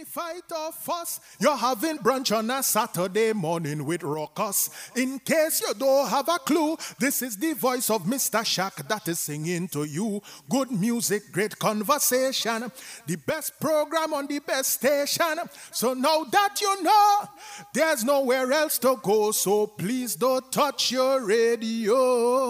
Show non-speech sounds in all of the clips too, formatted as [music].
any fight or fuss, you're having brunch on a Saturday morning with Rockus. In case you don't have a clue, this is the voice of Mr. Shaq that is singing to you. Good music, great conversation, the best program on the best station. So now that you know, there's nowhere else to go, so please don't touch your radio.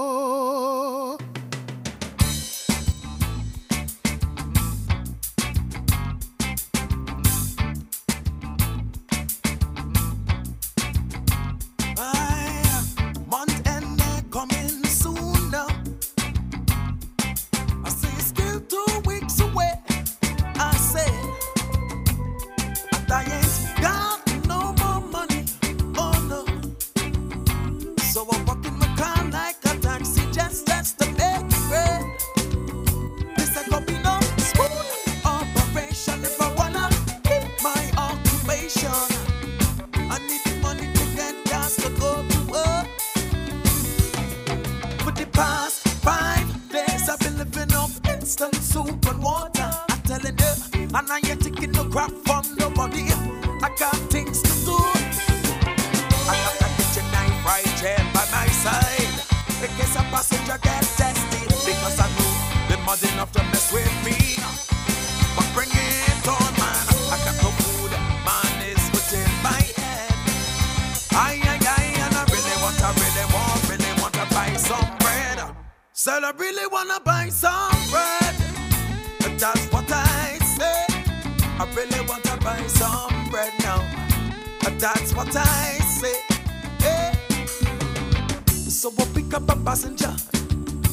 instant soup and water. I'm telling you, and I ain't taking no crap from nobody. I got things to do. I got a kitchen knife right here by my side. In case a passenger get tested, because I know they're mad enough to mess with me. But bring it on, man. I got no food, man is within my head. I, I, I, and I really want, I really want, really want to buy some bread. Said so I really wanna buy some bread. That's what I say. I really want to buy some bread now. That's what I say. Hey. So I pick up a passenger,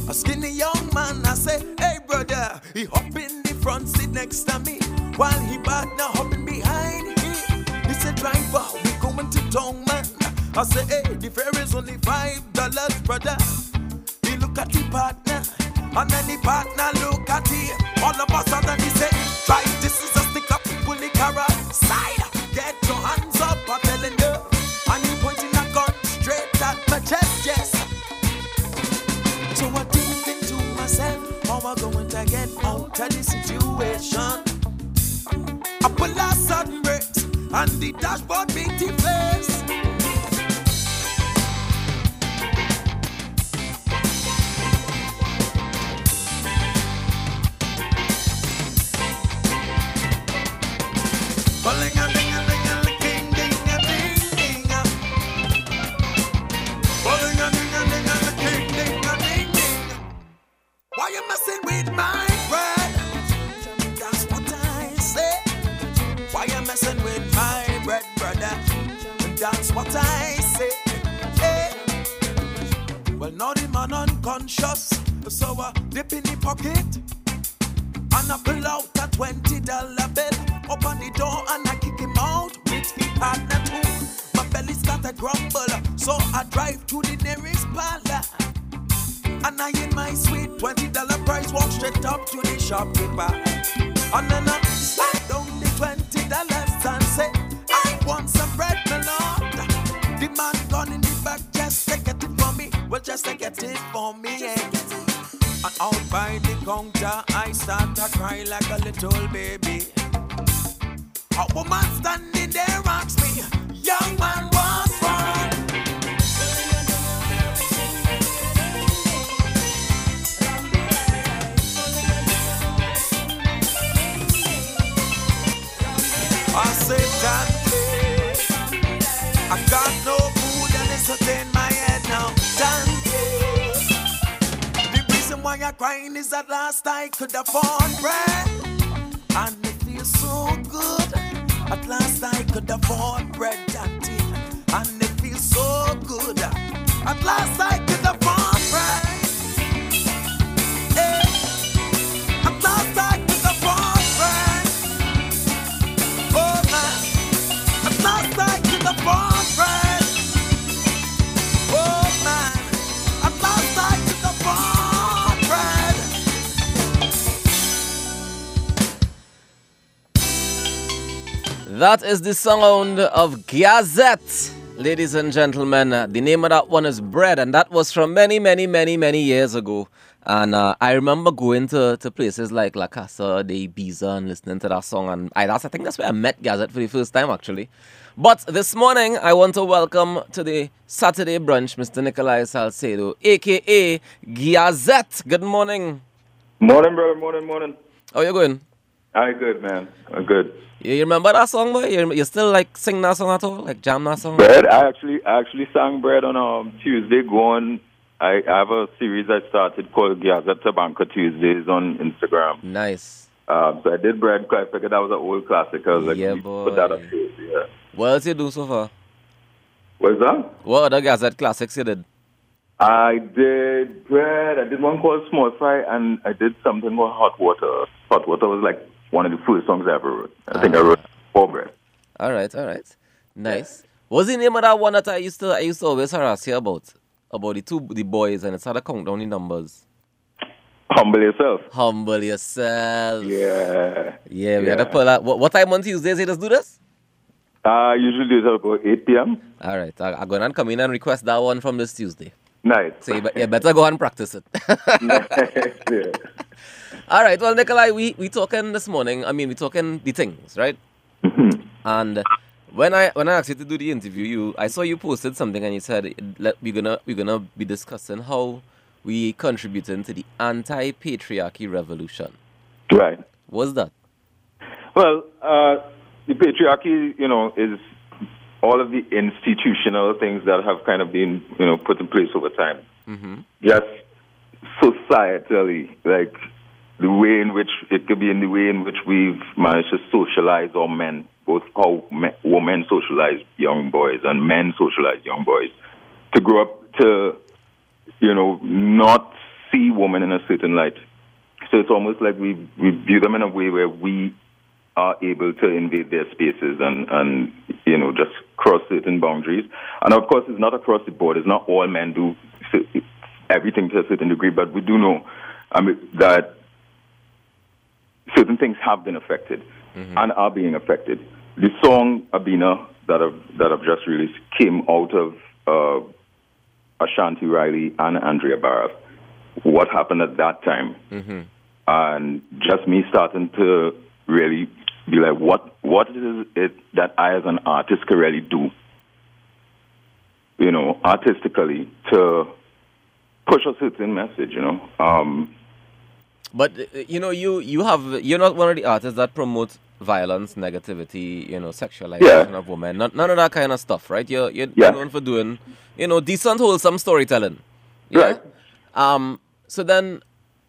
a skinny young man. I say, Hey brother, he hop in the front seat next to me, while he back now hopping behind him. He said, Driver, we going to town, man. I say, Hey, the fare is only five dollars, brother. He look at the partner. And any partner look at him. All of us sudden he said, try this is a stick up, pull the car Side, get your hands up, I'm telling you. And he pointing a gun straight at my chest, yes. So I think to myself, how am I going to get out of this situation? I pull a sudden brakes and the dashboard beating conscious. So I dip in the pocket. did for me. Yeah. And out by the counter, I start to cry like a little baby. A woman standing there asks me, young man, Crying is at last I could afford bread. And it feels so good. At last I could afford bread and. And it feels so good. At last I could. That is the sound of Gyazette. Ladies and gentlemen, the name of that one is Bread, and that was from many, many, many, many years ago. And uh, I remember going to, to places like La Casa de Ibiza and listening to that song. And I, that's, I think that's where I met Gyazette for the first time, actually. But this morning, I want to welcome to the Saturday brunch Mr. Nicolai Salcedo, aka Gyazette. Good morning. Morning, brother. Morning, morning. How you going? I good, man. I'm good. You remember that song, boy? You, you still like sing that song at all? Like jam that song? Bread. I actually, I actually sang bread on um Tuesday. Going, I, I have a series I started called Gyazette Tabanca Tuesdays on Instagram. Nice. Um, so I did bread because I figured that was an old classic. I was like, Yeah, "We put that boy. up here. Yeah. What else you do so far? What's that? What other Gyazette classics you did? I did bread. I did one called Small Fry, and I did something called Hot Water. Hot Water was like one of the first songs I ever wrote. I think I ah. wrote four bread. All right, all right. Nice. What's the name of that one that I used to I used to always harass you about? About the two the boys and it's how to count down the numbers. Humble yourself. Humble yourself. Yeah. Yeah, we had to pull out. What, what time on Tuesdays just do this? I usually it's it about 8 p.m. All right, I, I'm going to come in and request that one from this Tuesday. Nice. So you, you better go and practice it. [laughs] yeah. [laughs] All right, well, Nikolai, we we talking this morning. I mean, we talking the things, right? and when I when I asked you to do the interview, you I saw you posted something and you said we're gonna we're gonna be discussing how we contributing to the anti-patriarchy revolution. Right. What's that? Well, uh, the patriarchy, you know, is all of the institutional things that have kind of been, you know, put in place over time. Mm-hmm. Just societally, like the way in which it could be in the way in which we've managed to socialize our men, both how men, women socialize young boys and men socialize young boys, to grow up to, you know, not see women in a certain light. So it's almost like we we view them in a way where we are able to invade their spaces and and you know just cross certain boundaries. And of course, it's not across the board. It's not all men do everything to a certain degree, but we do know I mean, that certain things have been affected and are being affected. The song Abina that I've that I've just released came out of uh, Ashanti Riley and Andrea Bharatt. What happened at that time? and just me starting to really be like, what what is it that I as an artist can really do, you know, artistically to push a certain message, you know. Um, But uh, you know, you you have you're not one of the artists that promote violence, negativity, you know, sexualization Yeah. of women. None, none of that kind of stuff, right? You're you're Yeah. known for doing, you know, decent, wholesome storytelling. Yeah? Right. Um. So then,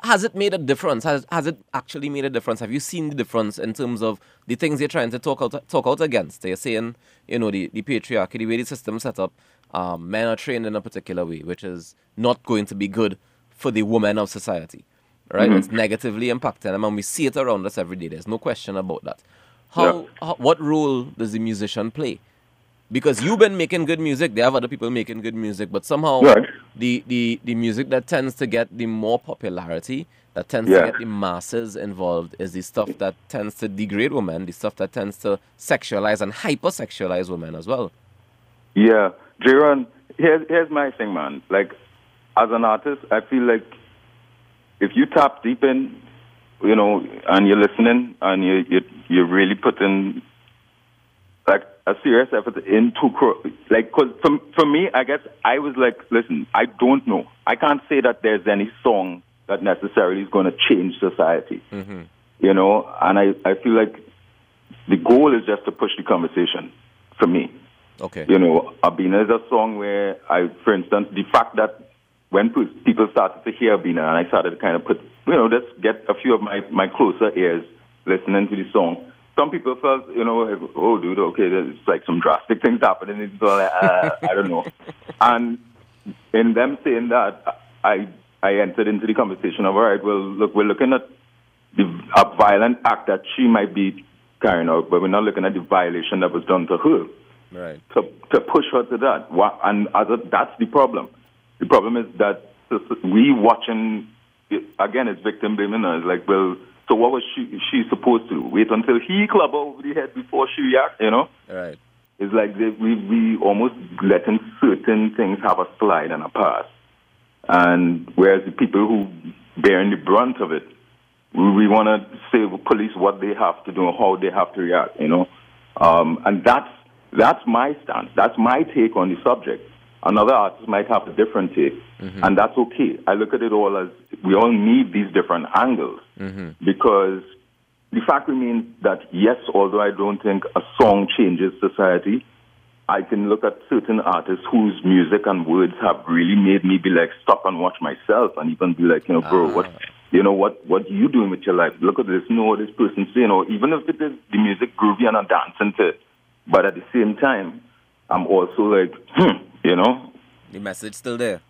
has it made a difference? Has has it actually made a difference? Have you seen the difference in terms of the things you're trying to talk out talk out against? You're saying, you know, the, the patriarchy, the way the system's set up, um, men are trained in a particular way, which is not going to be good for the women of society. Right? Mm-hmm. It's negatively impacting them, and we see it around us every day. There's no question about that. How, Yeah. how what role does the musician play? because you've been making good music. There have other people making good music, but somehow Right. the, the the music that tends to get the more popularity, that tends Yeah. to get the masses involved, is the stuff that tends to degrade women, the stuff that tends to sexualize and hypersexualize women as well. Yeah, Jaron, here's here's my thing, man. Like, as an artist, I feel like if you tap deep in, you know, and you're listening, and you you you really put in like a serious effort into like, cause for for me, I guess I was like, listen, I don't know. I can't say that there's any song that necessarily is going to change society. Mm-hmm. You know, and I I feel like the goal is just to push the conversation for me Okay. you know, Abina is a song where I, for instance, the fact that when people started to hear Abina and I started to kind of put, you know, just get a few of my, my closer ears listening to the song, some people felt, you know, like, oh, dude, okay, there's like some drastic things happening. It's all like, uh, I don't know. [laughs] And in them saying that, I, I entered into the conversation of, all right, well, look, we're looking at the, a violent act that she might be carrying out, but we're not looking at the violation that was done to her Right. to, to push her to that. And that's the problem. The problem is that we watching, again, it's victim blaming us. Like, well, so what was she she supposed to do? Wait until he club her over the head before she react, you know? Right. It's like they, we we almost letting certain things have a slide and a pass, and whereas the people who bearing the brunt of it, we, we want to say to police what they have to do and how they have to react. You know, um, and that's that's my stance. That's my take on the subject. Another artist might have a different take, mm-hmm. and that's okay. I look at it all as we all need these different angles mm-hmm. because the fact remains that yes, although I don't think a song changes society, I can look at certain artists whose music and words have really made me be like stop and watch myself and even be like, you know, bro, what ah. you know, what what are you doing with your life? Look at this, know what this person's saying, or even if it is the music groovy and I'm dancing to it. But at the same time, I'm also like, hmm, you know, The message still there.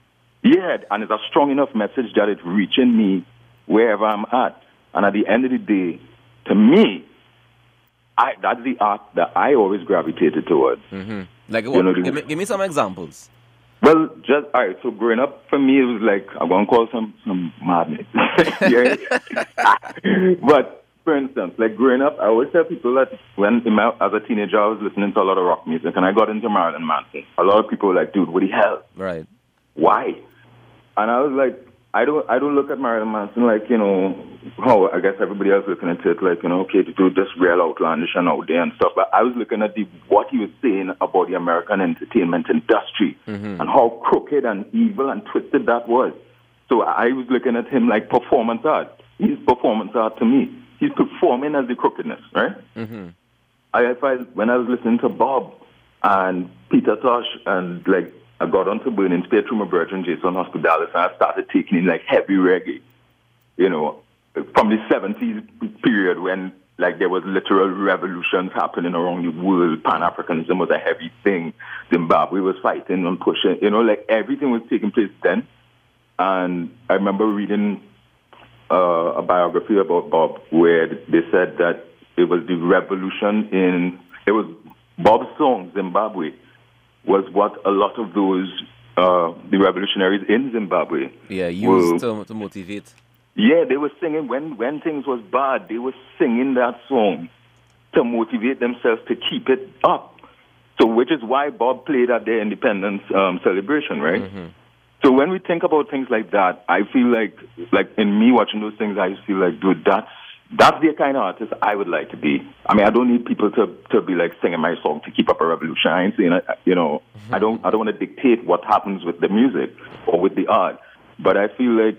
yeah, and it's a strong enough message that it's reaching me wherever I'm at. And at the end of the day, to me, I that's the art that I always gravitated towards. Mm-hmm. Like, You what, know, the- give, me, give me some examples. Well, just all right. So growing up for me, it was like I'm gonna call some some madness. [laughs] [laughs] But for instance, like growing up, I always tell people that when in my, as a teenager, I was listening to a lot of rock music, and I got into Marilyn Manson. A lot of people were like, "Dude, what the hell? Right. Why?" And I was like, I don't I don't look at Marilyn Manson like you know how I guess everybody else looking at it like you know okay to do this real outlandish and out there and stuff. But I was looking at the what he was saying about the American entertainment industry mm-hmm. and how crooked and evil and twisted that was. So I was looking at him like performance art. He's performance art to me. He's performing as the crookedness, right? Mm-hmm. I, I when I was listening to Bob and Peter Tosh and like I got onto Burning Spear through my brethren Jason Hospitalis and I started taking in like heavy reggae, you know, from the 70s period when like there was literal revolutions happening around the world. Pan-Africanism was a heavy thing. Zimbabwe was fighting and pushing, you know, like everything was taking place then. And I remember reading uh, a biography about Bob where they said that it was the revolution in it was Bob's song Zimbabwe was what a lot of those uh, the revolutionaries in Zimbabwe Yeah, were- used to, to motivate. yeah, they were singing when when things was bad. They were singing that song to motivate themselves to keep it up. So, which is why Bob played at their independence um, celebration, right? So when we think about things like that, I feel like like in me watching those things, I feel like, dude, that's that's the kind of artist I would like to be. I mean, I don't need people to to be like singing my song to keep up a revolution. I ain't saying, you know, mm-hmm. I don't I don't want to dictate what happens with the music or with the art, but I feel like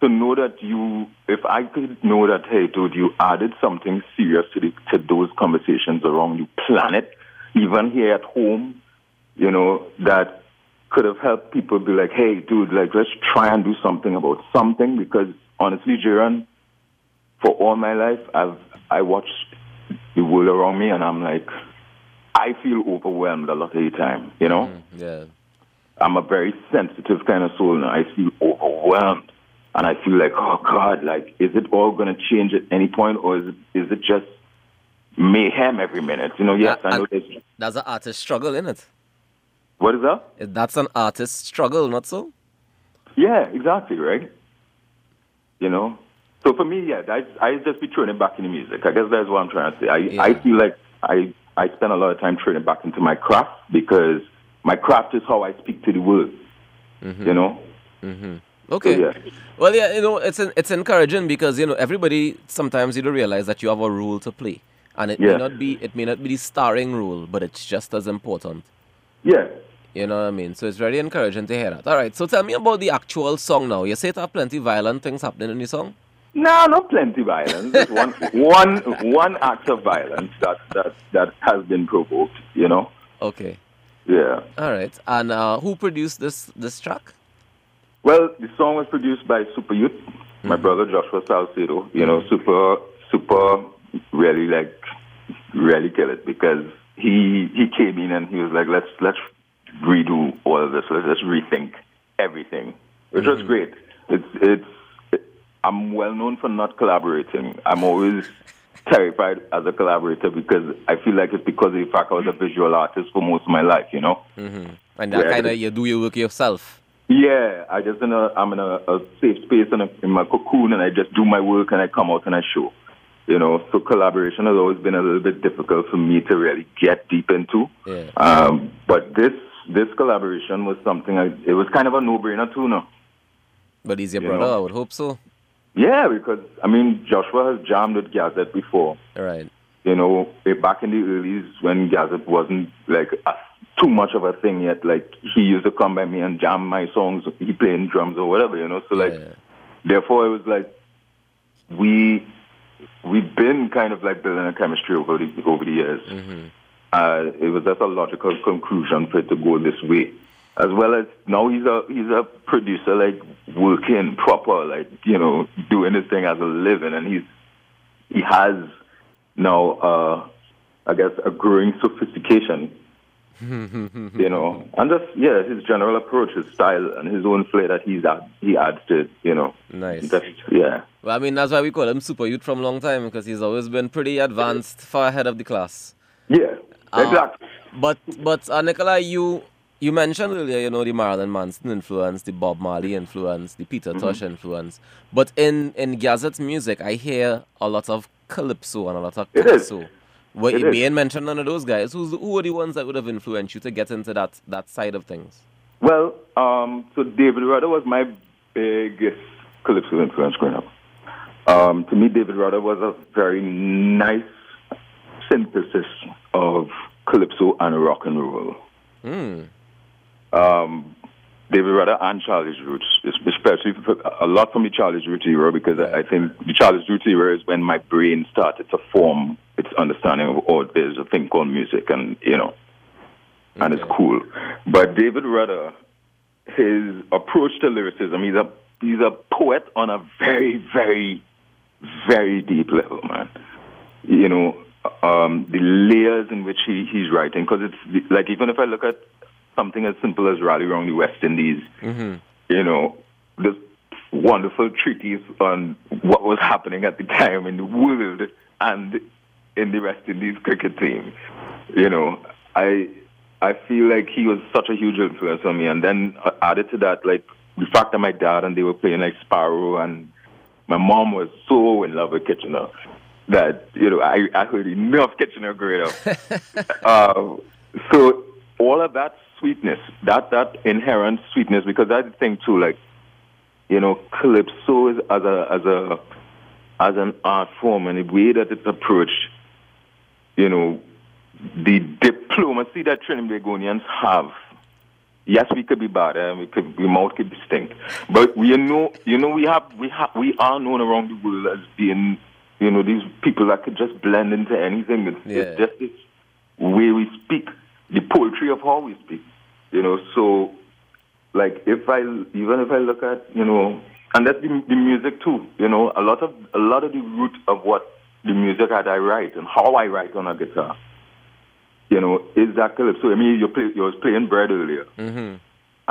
to know that you, if I could know that, hey, dude, you added something serious to the to those conversations around the planet, even here at home, you know, that could have helped people be like, hey, dude, like let's try and do something about something because honestly, Jiran, for all my life, I've I watch the world around me and I'm like, I feel overwhelmed a lot of the time, you know. Yeah. I'm a very sensitive kind of soul, and I feel overwhelmed, and I feel like, oh God, like, is it all going to change at any point, or is it, is it just mayhem every minute? You know, yes, Uh, I know there's. That's an artist struggle, isn't it? What is that? That's an artist struggle, not so? Yeah, exactly, right? You know, so for me, yeah, I I just be turning back into music. I guess that's what I'm trying to say. I Yeah. I feel like I I spend a lot of time turning back into my craft because my craft is how I speak to the world. Mm-hmm. You know. Mm-hmm. Okay. yeah. Well, yeah, you know, it's en- it's encouraging because you know everybody sometimes you don't realize that you have a role to play, and it may not be it may not be the starring role, but it's just as important. Yeah. You know what I mean? So it's very encouraging to hear that. All right, so tell me about the actual song now. You say there are plenty violent things happening in the song. No, not plenty violence. Just one, [laughs] one, one act of violence that, that, that has been provoked, you know? Okay. Yeah. All right. And uh, who produced this this track? Well, the song was produced by Super Youth, my brother Joshua Salcedo. You know, Super, Super really like, really kill it because he, he came in and he was like, let's, let's redo all of this. Let's just rethink everything, which was great. It's, it's, I'm well known for not collaborating. I'm always [laughs] terrified as a collaborator because I feel like it's because of the fact I was a visual artist for most of my life, you know? And that kind of you do your work yourself. Yeah, I just in a I'm in a, a safe space and in my cocoon, and I just do my work and I come out and I show. You know, so collaboration has always been a little bit difficult for me to really get deep into. Yeah. Um, but this this collaboration was something. I, it was kind of a no brainer too. No. But he's your You brother, know. I would hope so. Yeah, because I mean, Joshua has jammed with Gyazette before. All right. You know, back in the earlys when Gyazette wasn't like a, too much of a thing yet. Like he used to come by me and jam my songs. He playing drums or whatever. You know, so like Yeah. therefore it was like we we've been kind of like building a chemistry over the over the years. Mm-hmm. Uh, it was just a logical conclusion for it to go this way. As well as now he's a he's a producer like working proper, like you know doing his thing as a living, and he's he has now uh, I guess a growing sophistication. [laughs] you know, and just yeah, his general approach, his style, and his own flair that he's add, he adds to it. You know, Nice. Yeah. Well, I mean, that's why we call him Super Youth from long time because he's always been pretty advanced, far ahead of the class. Yeah, exactly. But but uh, Nicola, you you mentioned earlier, you know, the Marilyn Manson influence, the Bob Marley influence, the Peter Tosh influence. But in in Gyazette's music, I hear a lot of calypso and a lot of It is. calypso. Were It being mentioned none of those guys? Who's who were the ones that would have influenced you to get into that that side of things? Well, um, so David Rudder was my biggest calypso influence growing up. Um, to me, David Rudder was a very nice synthesis of calypso and rock and roll. Hmm. Um, David Rudder and Charlie's Roots, especially a lot from the Charlie's Roots era, because I I think the Charlie's Roots era is when my brain started to form its understanding of oh, there's a thing called music, and you know, and it's cool. But David Rudder, his approach to lyricism, he's a he's a poet on a very, very, very deep level, man. You know, um, the layers in which he, he's writing, because it's like even if I look at something as simple as Rally Around the West Indies, you know, this wonderful treatise on what was happening at the time in the world and in the West Indies cricket team. You know, I I feel like he was such a huge influence on me. And then uh, added to that, like the fact that my dad and they were playing like Sparrow, and my mom was so in love with Kitchener that you know I I heard enough Kitchener up. [laughs] uh, so all of that sweetness, that that inherent sweetness, because that's the thing too, like you know, calypso is as a as a as an art form and the way that it's approached, you know, the diplomacy that Trinbagonians have. Yes, we could be bad, and we could we mouth could be stink, but we know you know we have we have we are known around the world as being you know these people that could just blend into anything. It's, Yeah. it's just this way we speak, the poetry of how we speak, you know. So like if I even if I look at you know, and that's the, the music too. You know, a lot of a lot of the root of what the music that I write and how I write on a guitar. You know, is that calypso? I mean, you play, you was playing bread earlier, Mm-hmm.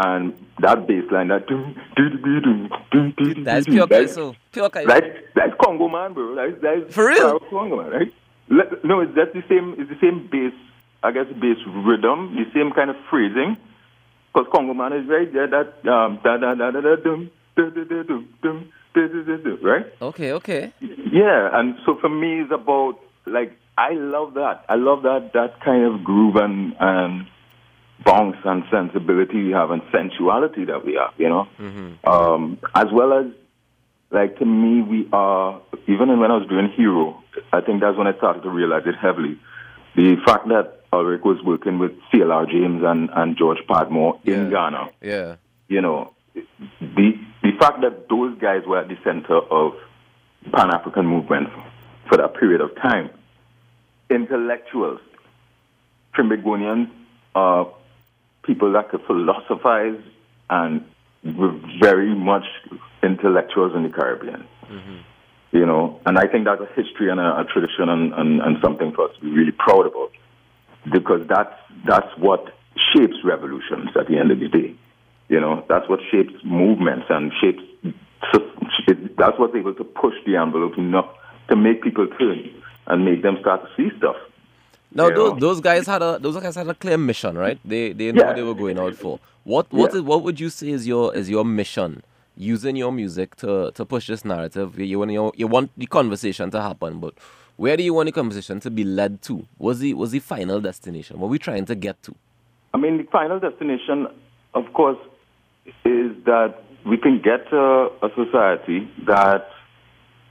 And that bass line, that dum, dum, dum, dum, dum, dum, That's pure calypso. Pure calypso. that's that's Congo man, bro. That's that's For real? Congo man, right? No, it's that's the same. It's the same bass. I guess bass rhythm, the same kind of phrasing. Because Congo man is right there. That um da da da da da dum da da da dum dum da da da da right? Okay, okay. Yeah, and so for me, it's about like I love that. I love that that kind of groove and and bounce and sensibility we have and sensuality that we have. You know, um, as well as like to me, we are even when I was doing Hero, I think that's when I started to realize it heavily. The fact that Ulrich was working with CLR James and, and George Padmore in Yeah. Ghana, Yeah. you know, the the fact that those guys were at the center of Pan African movement for that period of time, intellectuals, Trinbagonians are people that could philosophize and were very much intellectuals in the Caribbean. Mm-hmm. You know, and I think that's a history and a, a tradition and, and, and something for us to be really proud about because that's that's what shapes revolutions at the end of the day. You know, that's what shapes movements and shapes. That's what's able to push the envelope enough to make people turn and make them start to see stuff. Now those, know? those guys had a those guys had a clear mission, right? They they know what they were going out for. What what Yeah. is- what would you say is your is your mission? using your music to, to push this narrative. You want you, you want the conversation to happen, but where do you want the conversation to be led to? Was the was the final destination? What are we trying to get to? I mean, the final destination, of course, is that we can get a society that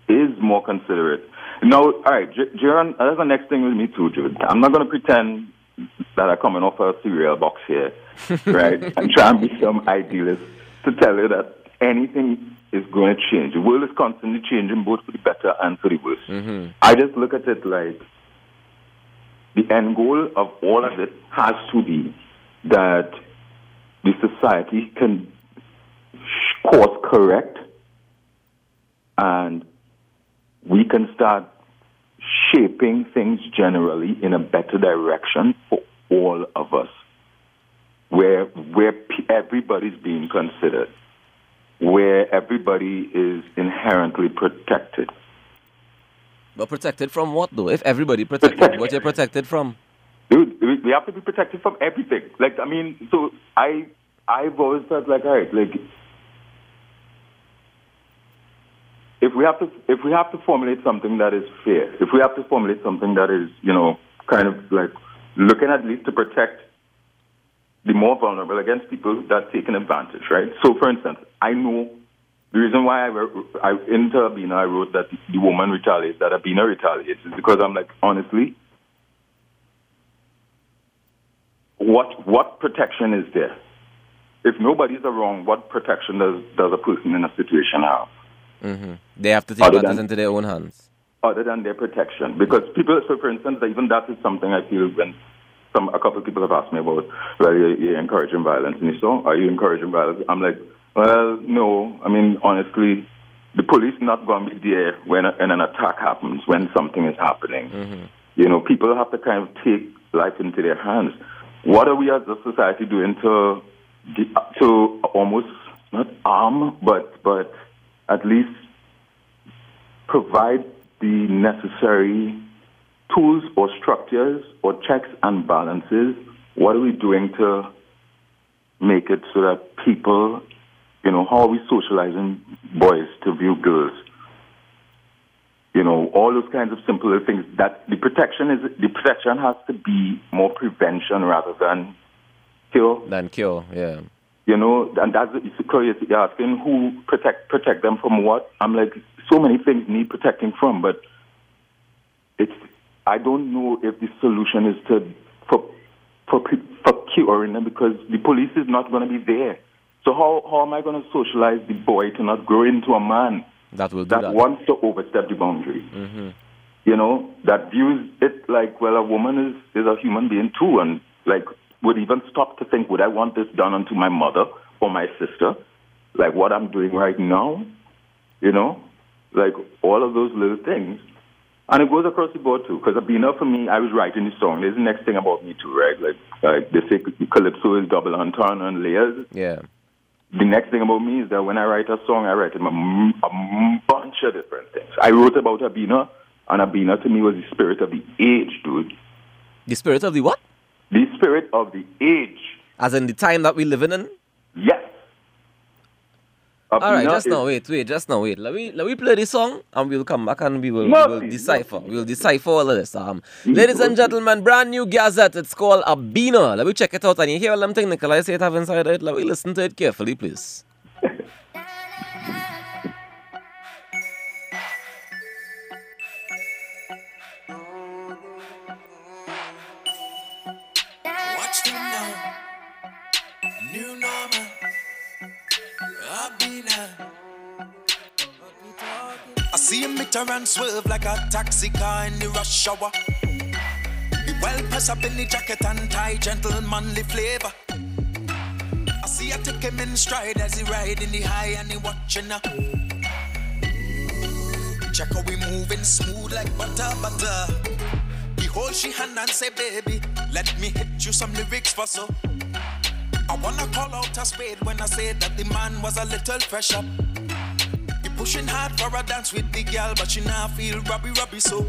is more considerate. Now, all right, Jaron, that's the next thing with me too, Jude. I'm not going to pretend that I'm coming off a cereal box here, [laughs] right, and try and be some idealist to tell you that anything is going to change. The world is constantly changing, both for the better and for the worse. Mm-hmm. I just look at it like the end goal of all of it has to be that the society can course correct and we can start shaping things generally in a better direction for all of us, where where everybody's being considered, where everybody is inherently protected. But protected from what, though? If everybody protected, protected. what you're protected from? Dude, we have to be protected from everything. Like, I mean, so I, I've always felt like, all right, like, if we have to, if we have to formulate something that is fair, if we have to formulate something that is, you know, kind of like looking at least to protect the more vulnerable against people that taken advantage, right? So, for instance, I know the reason why I, I I wrote that the woman retaliates, that Abina retaliates, is because I'm like, honestly, what what protection is there? If nobody's wrong, what protection does does a person in a situation have? Mm-hmm. They have to take other matters than, into their own hands. Other than their protection, because people. So, for instance, even that is something I feel when some a couple of people have asked me about, well, you're, you're encouraging violence, and so are you encouraging violence? I'm like, well, no. I mean, honestly, the police not going to be there when, a, when an attack happens, when something is happening. Mm-hmm. You know, people have to kind of take life into their hands what are we as a society doing to to almost not arm, but but at least provide the necessary tools or structures or checks and balances? What are we doing to make it so that people, you know, how are we socializing boys to view girls? you know, all those kinds of simple things. That the protection is the protection has to be more prevention rather than cure. Than cure, yeah. You know, and that's it's curious. Asking who protect protect them from what? I'm like, so many things need protecting from, but it's I don't know if the solution is to for for for curing them because the police is not going to be there. So how how am I going to socialize the boy to not grow into a man? that will that, that, wants to overstep the boundary. Mm-hmm. You know, that views it like, well, a woman is, is a human being too, and like would even stop to think, would I want this done unto my mother or my sister? Like what I'm doing right now, you know, like all of those little things. And it goes across the board too, because enough for me, I was writing the song. There's the next thing about me too, right? Like, like they say calypso is double entendre and layers. Yeah the next thing about me is that when I write a song, I write a, a bunch of different things. I wrote about Abina, and Abina to me was the spirit of the age, dude. The spirit of the what? The spirit of the age. As in the time that we live in? Yes. All right, just now wait, wait, just now wait. Let me let me play this song and we'll come back and we will, we will decipher. We'll decipher all of this. Um, ladies and gentlemen, brand new Gyazette. It's called Abina. Let me check it out and you hear them technical I say it have inside it. Let me listen to it carefully, please. Bitter and swerve like a taxi car in the rush hour. He well press up in the jacket and tie, gentlemanly flavor. I see I take him in stride as he ride in the high and he watching her. Check how we moving smooth like butter, butter. He hold she hand and say, baby, let me hit you some lyrics for so. I wanna call out a spade when I say that the man was a little fresh up. Pushing hard for a dance with the girl, but she now feel rubby rubby so.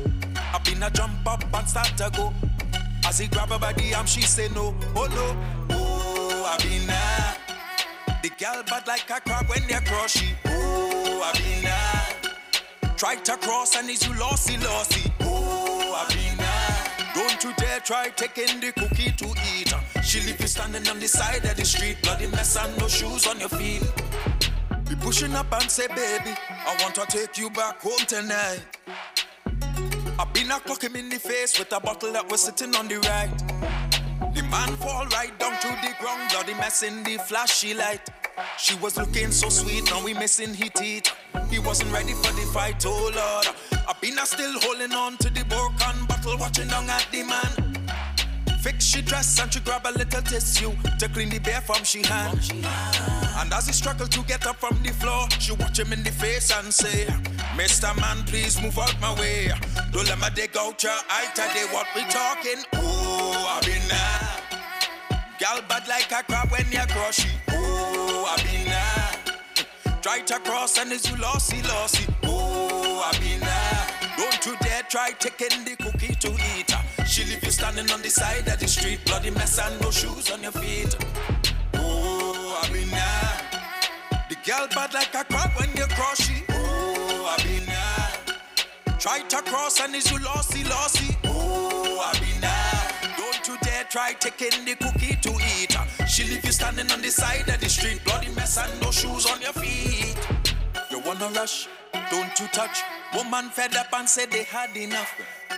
Abina jump up and start to go. As he grab her body, and she say no, oh no, oh I been a, The girl bad like a crab when they cross she. Oh, I been uh, nah. Try to cross and is you lossy lossy. Oh, I been nah. Don't you dare try taking the cookie to eat. She leave you standing on the side of the street, bloody mess and no shoes on your feet. Be pushing up and say, baby, I want to take you back home tonight. Abina clock him in the face with a bottle that was sitting on the right. The man fall right down to the ground, bloody mess in the flashy light. She was looking so sweet, now we missing his teeth. He wasn't ready for the fight, oh lord. Abina still holding on to the broken bottle, watching down at the man. Fix she dress and she grab a little tissue to clean the bear from she hand. And as he struggled to get up from the floor, she watch him in the face and say, Mr. Man, please move out my way. Don't let me dig out your eye today. What we talking? Ooh, I been now. Gal bad like a crab when you crush it. Ooh, I been now. Try to cross and is you lossy, lossy. Ooh, I been now. Don't you dare try taking the cookie to standing on the side of the street, bloody mess and no shoes on your feet. Oh, I mean, nah. The girl bad like a crab when you cross she. Oh, I mean, nah. Try to cross and is you lossy, lossy. Oh, I mean, nah. Don't you dare try taking the cookie to eat. She leave you standing on the side of the street, bloody mess and no shoes on your feet. You wanna rush, don't you touch. Woman fed up and said they had enough.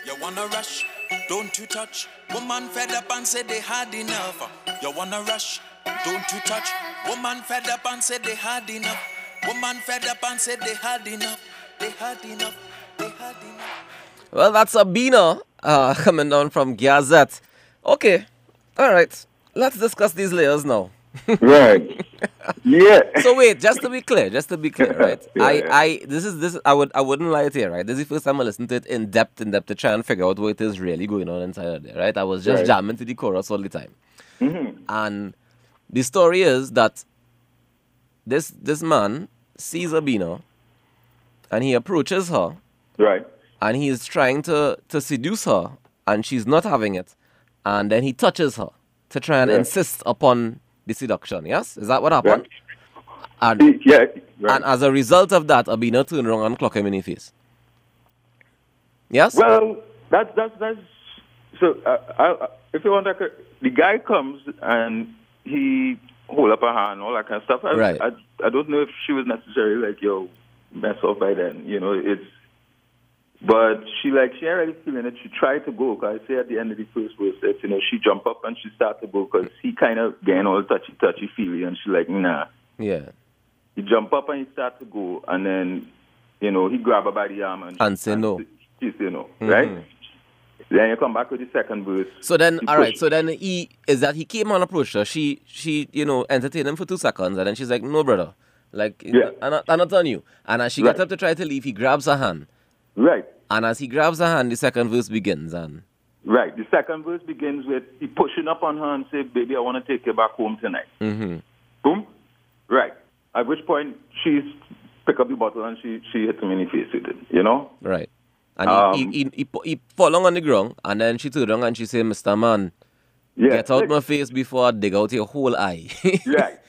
You wanna rush, don't you touch. Woman fed up and said they had enough. You wanna rush, don't you touch. Woman fed up and said they had enough. Woman fed up and said they had enough. They had enough. They had enough. Well, that's Abina uh, [laughs] coming down from Gyazette. Okay, all right. Let's discuss these layers now. Right. yeah. So wait, just to be clear, just to be clear, right? Yeah, I, yeah. I, this is this. I would, I wouldn't lie to you, right? This is the first time I listened to it in depth, in depth to try and figure out what is really going on inside of there, right? I was just Right. jamming to the chorus all the time, Mm-hmm. and the story is that this this man sees Abina, and he approaches her, Right. and he is trying to to seduce her, and she's not having it, and then he touches her to try and Yeah. insist upon the seduction. Yes, is that what happened? Right. And Yeah. Right. and as a result of that, Abina turned around and clock him in the face. Yes? Well, that's that's that's so. Uh, I, if you want, I could, the guy comes and he hold up her hand, all that kind of stuff. I, Right. I, I don't know if she was necessarily like, yo, mess off by then. You know, it's. But she like she already feeling it. She tried to go. Cause I say at the end of the first verse that you know she jump up and she start to go because he kind of getting all touchy touchy feely and she like nah. yeah. He jump up and he start to go, and then, you know, he grab her by the arm and, And say no. She say no, Mhm. right? Then you come back with the second verse. So then, all right. So then, he is that he came and approached her. She, she, you know, entertained him for two seconds, and then she's like, "No, brother, like, Yeah. I'm not, I'm not on you." And as she gets Right. up to try to leave, he grabs her hand, right, and as he grabs her hand, the second verse begins, and right. The second verse begins with he pushing up on her and say, "Baby, I want to take you back home tonight." Mm-hmm. Boom, right. At which point she's pick up the bottle and she she hit him in the face with it. You know, right, and Um, he, he, he, he, he fall on the ground, and then she turned around and she said, "Mister Man, yeah. get out like- my face before I dig out your whole eye," [laughs] Right,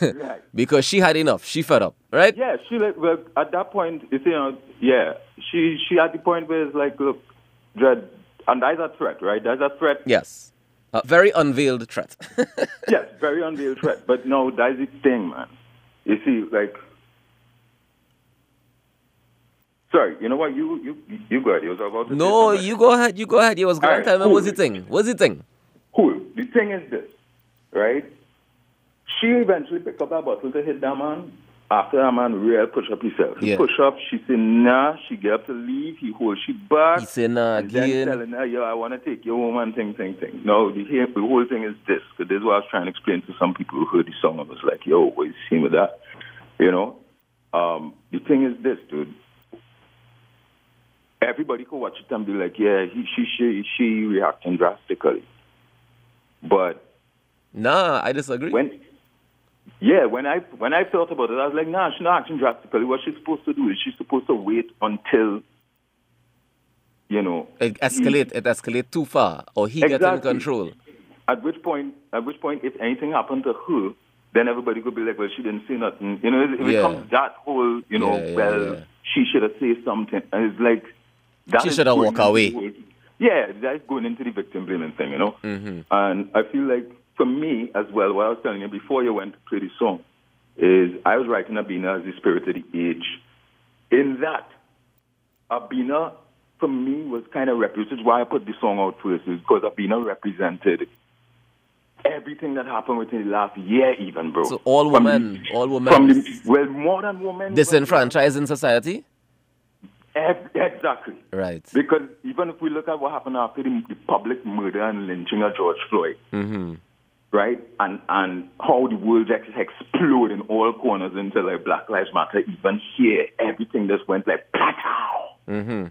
right. [laughs] because she had enough. She fed up, right? Yeah, she like well at that point you know, uh, yeah, she she at the point where it's like, look, Dread, and that's a threat, right? That's a threat. Yes, a very unveiled threat. [laughs] Yes, very unveiled threat. But no, that's the thing, man. You see, like, sorry, you know what? You you you go ahead. You was about to say no, you go ahead. You go ahead. You was going Alright, to tell me cool. what's the thing. What's the thing? Cool. The thing is this, right? She eventually picked up that bottle to hit that man. After that man real push up himself. He Yeah. push up, she said nah, she get up to leave, he hold she back. He said, nah, and then telling her, yo, I want to take your woman, thing, thing, thing. No, the, here- the whole thing is this, because this is what I was trying to explain to some people who heard the song and was like, yo, what you seen with that? You know? Um, the thing is this, dude. Everybody could watch it and be like, yeah, he, she, she, she reacting drastically. But Nah, I disagree. when yeah, when I when I thought about it, I was like, nah, she's not acting drastically. What she's supposed to do is she's supposed to wait until you know it escalate, it escalate too far, or he get in Exactly. control. At which point at which point if anything happened to her, then everybody could be like, well, she didn't say nothing. You know, it, it Yeah. becomes that whole, you know, Yeah, yeah, well, she should have said something. And it's like, that She should have walked away. Yeah, that's going into the victim blaming thing, you know? Mm-hmm. And I feel like, for me as well, what I was telling you before you went to play the song, is I was writing Abina as the spirit of the age. In that, Abina, for me, was kind of represented. Why I put the song out first is because Abina represented everything that happened within the last year, even, bro. So all From women, the- all From women the, well, more than women. disenfranchised in society? Exactly. Right. Because even if we look at what happened after the, the public murder and lynching of George Floyd, Mm-hmm. Right? And and how the world just exploded in all corners into like Black Lives Matter. Even here, everything just went like pow. Mm-hmm.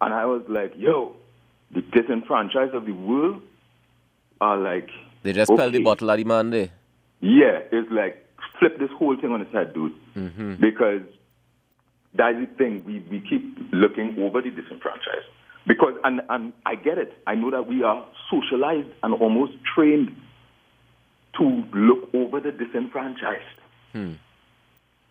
And I was like, yo, the disenfranchised of the world are like. They just fell the bottle at the man there. Yeah, it's like flip this whole thing on its head, dude. Mm-hmm. Because that's the thing. We we keep looking over the disenfranchised. Because and and I get it. I know that we are socialized and almost trained to look over the disenfranchised. Hmm.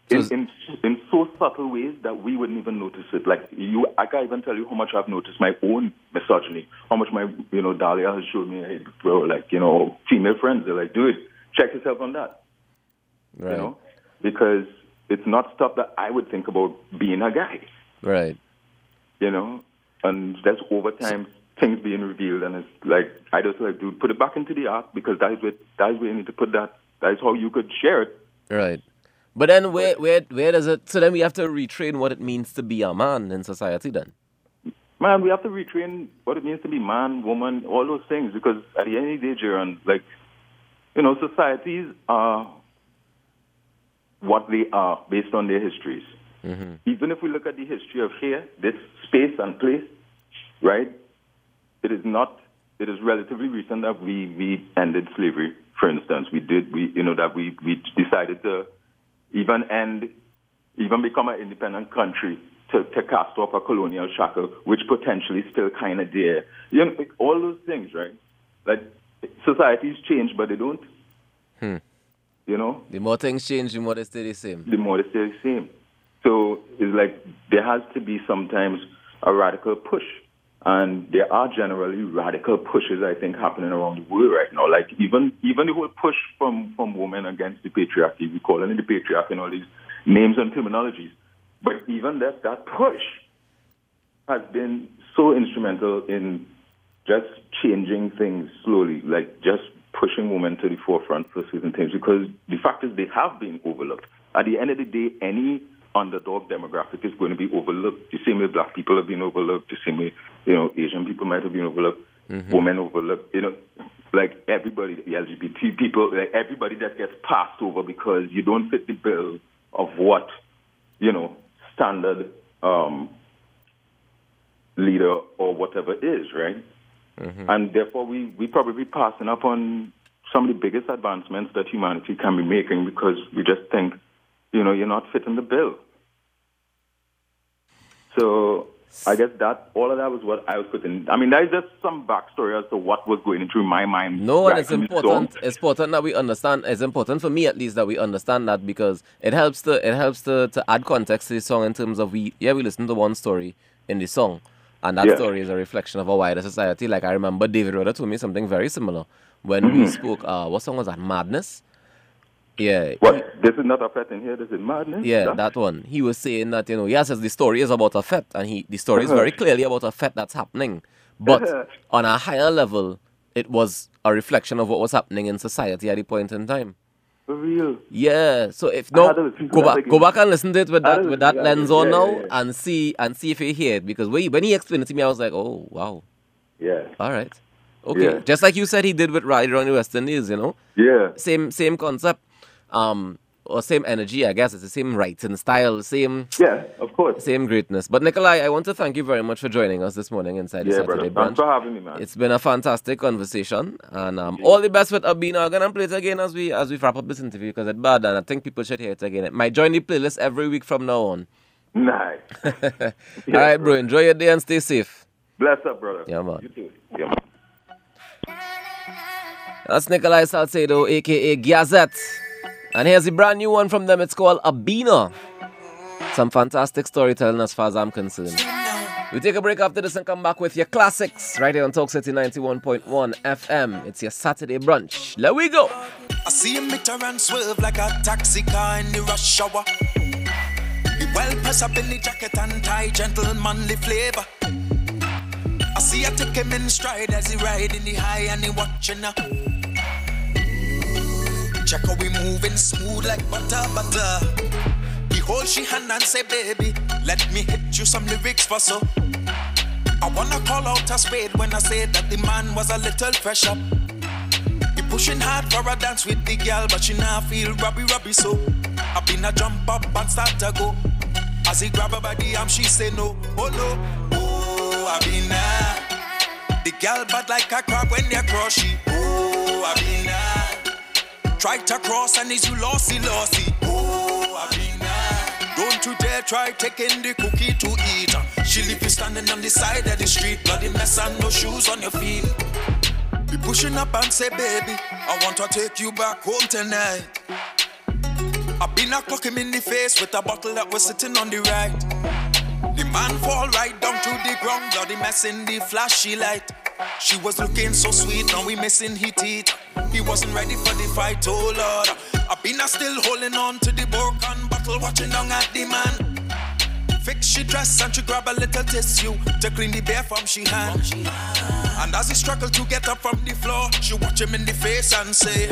So In, in in so subtle ways that we wouldn't even notice it. Like you, I can't even tell you how much I've noticed my own misogyny. How much my, you know, Dahlia has showed me, hey, bro, like you know, female friends. They're like, dude, check yourself on that Right. you know, because it's not stuff that I would think about being a guy, Right. you know, and that's over time things being revealed, and it's like I just like, dude, put it back into the art because that is where that is where you need to put that. That is how you could share it. Right. But then where where where does it so then we have to retrain what it means to be a man in society then? Man, we have to retrain what it means to be man, woman, all those things because at the end of the day, Jaron, like, you know, societies are what they are based on their histories. Mm-hmm. Even if we look at the history of here, this space and place, right? It is not. It is relatively recent that we we ended slavery. For instance, we did. We you know that we we decided to even end, even become an independent country to, to cast off a colonial shackle, which potentially still kind of there. You know, all those things, right? Like societies change, but they don't. Hmm. You know, The more things change, the more they stay the same. the more they stay the same. So it's like there has to be sometimes a radical push. And there are generally radical pushes, I think, happening around the world right now. Like even even the whole push from, from women against the patriarchy, we call it the patriarchy and all these names and terminologies. But even that that push has been so instrumental in just changing things slowly, like just pushing women to the forefront for certain things because the fact is they have been overlooked. At the end of the day, any underdog demographic is going to be overlooked. The same way black people have been overlooked, the same way, you know, Asian people might have been overlooked, women overlooked, you know, like everybody, the LGBT people, like everybody that gets passed over because you don't fit the bill of what, you know, standard um, leader or whatever is, right? And therefore, we, we probably passing up on some of the biggest advancements that humanity can be making because we just think, you know, you're not fitting the bill. So I guess that all of that was what I was putting. I mean, that is just some backstory as to what was going through my mind. No, and it's important. song. It's important that we understand. It's important for me at least that we understand that because it helps to it helps to, to add context to the song in terms of we yeah we listen to one story in the song, and that Yeah. story is a reflection of a wider society. Like I remember David Rudder told me something very similar when Mm-hmm. we spoke. Uh, what song was that? Madness. Yeah. What? This is not a fete in here. This is madness. Yeah, That- that one. He was saying that, you know, yes, the story is about a fete, and he the story is Uh-huh. very clearly about a fete that's happening. But on a higher level, it was a reflection of what was happening in society at the point in time. for real. Yeah. So if no, had to listen to go back, go back and listen to it with that with that lens on Yeah, now, yeah, yeah. and see and see if you hear it. Because when he, when he explained it to me, I was like, oh wow, Yeah. all right, okay. Just like you said, he did with Ride on the West Indies, you know Yeah. same same concept, um, or same energy. I guess it's the same writing style, same Yeah. Of course. same greatness. But Nikolai, I want to thank you very much for joining us this morning inside the Saturday brother. branch. Thanks for having me, man. It's been a fantastic conversation, and um, all the best with Abina. I'm gonna play it again as we as we wrap up this interview because it's bad, and I think people should hear it again. It might join the playlist every week from now on. nice. [laughs] all [laughs] right, bro. Enjoy your day and stay safe. Bless up, brother. Yeah, man. You too. Yeah, man. That's Nikolai Salcedo, aka Gyazette. And here's a brand new one from them. It's called Abina. Some fantastic storytelling as far as I'm concerned. We take a break after this and come back with your classics right here on Talk City 91.1 FM. It's your Saturday brunch. Let we go. I see him meter and swerve like a taxi car in the rush hour. He well press up in the jacket and tie, gentlemanly flavor. I see I take him in stride as he ride in the high and he watching her. Check how we moving smooth like butter, butter. He hold she hand and say, baby, let me hit you some lyrics for so. I wanna call out a spade when I say that the man was a little fresh up. He pushing hard for a dance with the girl, but she now feel rubby rubby so. Abina jump up and start to go. As he grab her by the arm, she say no, oh no, oh I been now. The girl bad like a crab when they cross she. Oh I been. Try to cross and is you lossy lossy. Oh I been. Don't you dare try taking the cookie to eat. She leave you standing on the side of the street, bloody mess and no shoes on your feet. Be pushing up and say, baby, I want to take you back home tonight. Abina clock him in the face with a bottle that was sitting on the right. The man fall right down to the ground, bloody mess in the flashy light. She was looking so sweet, now we missing his teeth. He wasn't ready for the fight, oh Lord. I been still holding on to the broken bottle, watching down at the man. Fix she dress and she grab a little tissue to clean the beer from she hand. And as he struggled to get up from the floor, she watch him in the face and say,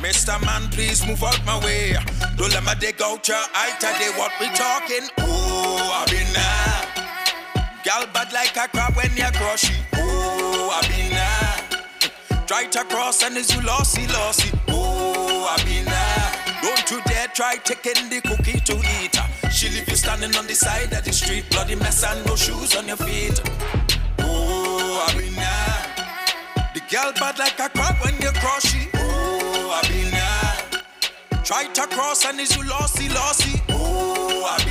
Mr. Man, please move out my way. Don't let me dig out your eye today. What we talking? Ooh, I been now. Gal bad like a crab when you cross she. I been now. Try to cross and is you lossy, lossy. Ooh, I been now. Don't you dare try taking the cookie to eat. She leave you standing on the side of the street, bloody mess and no shoes on your feet. Ooh, I been now. The girl bad like a crab when you cross she. Ooh, I been now. Try to cross and is you lossy, lossy. Ooh, I been now.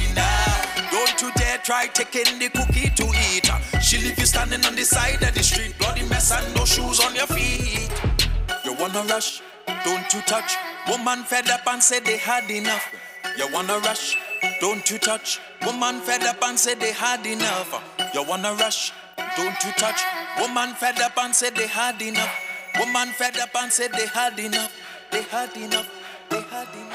Don't you dare try taking the cookie to eat. Uh, she leave you standing on the side of the street, bloody mess and no shoes on your feet. You wanna rush? Don't you touch? Woman fed up and said they had enough. You wanna rush? Don't you touch? Woman fed up and said they had enough. You wanna rush? Don't you touch? Woman fed up and said they had enough. Woman fed up and said they had enough. They had enough. They had enough.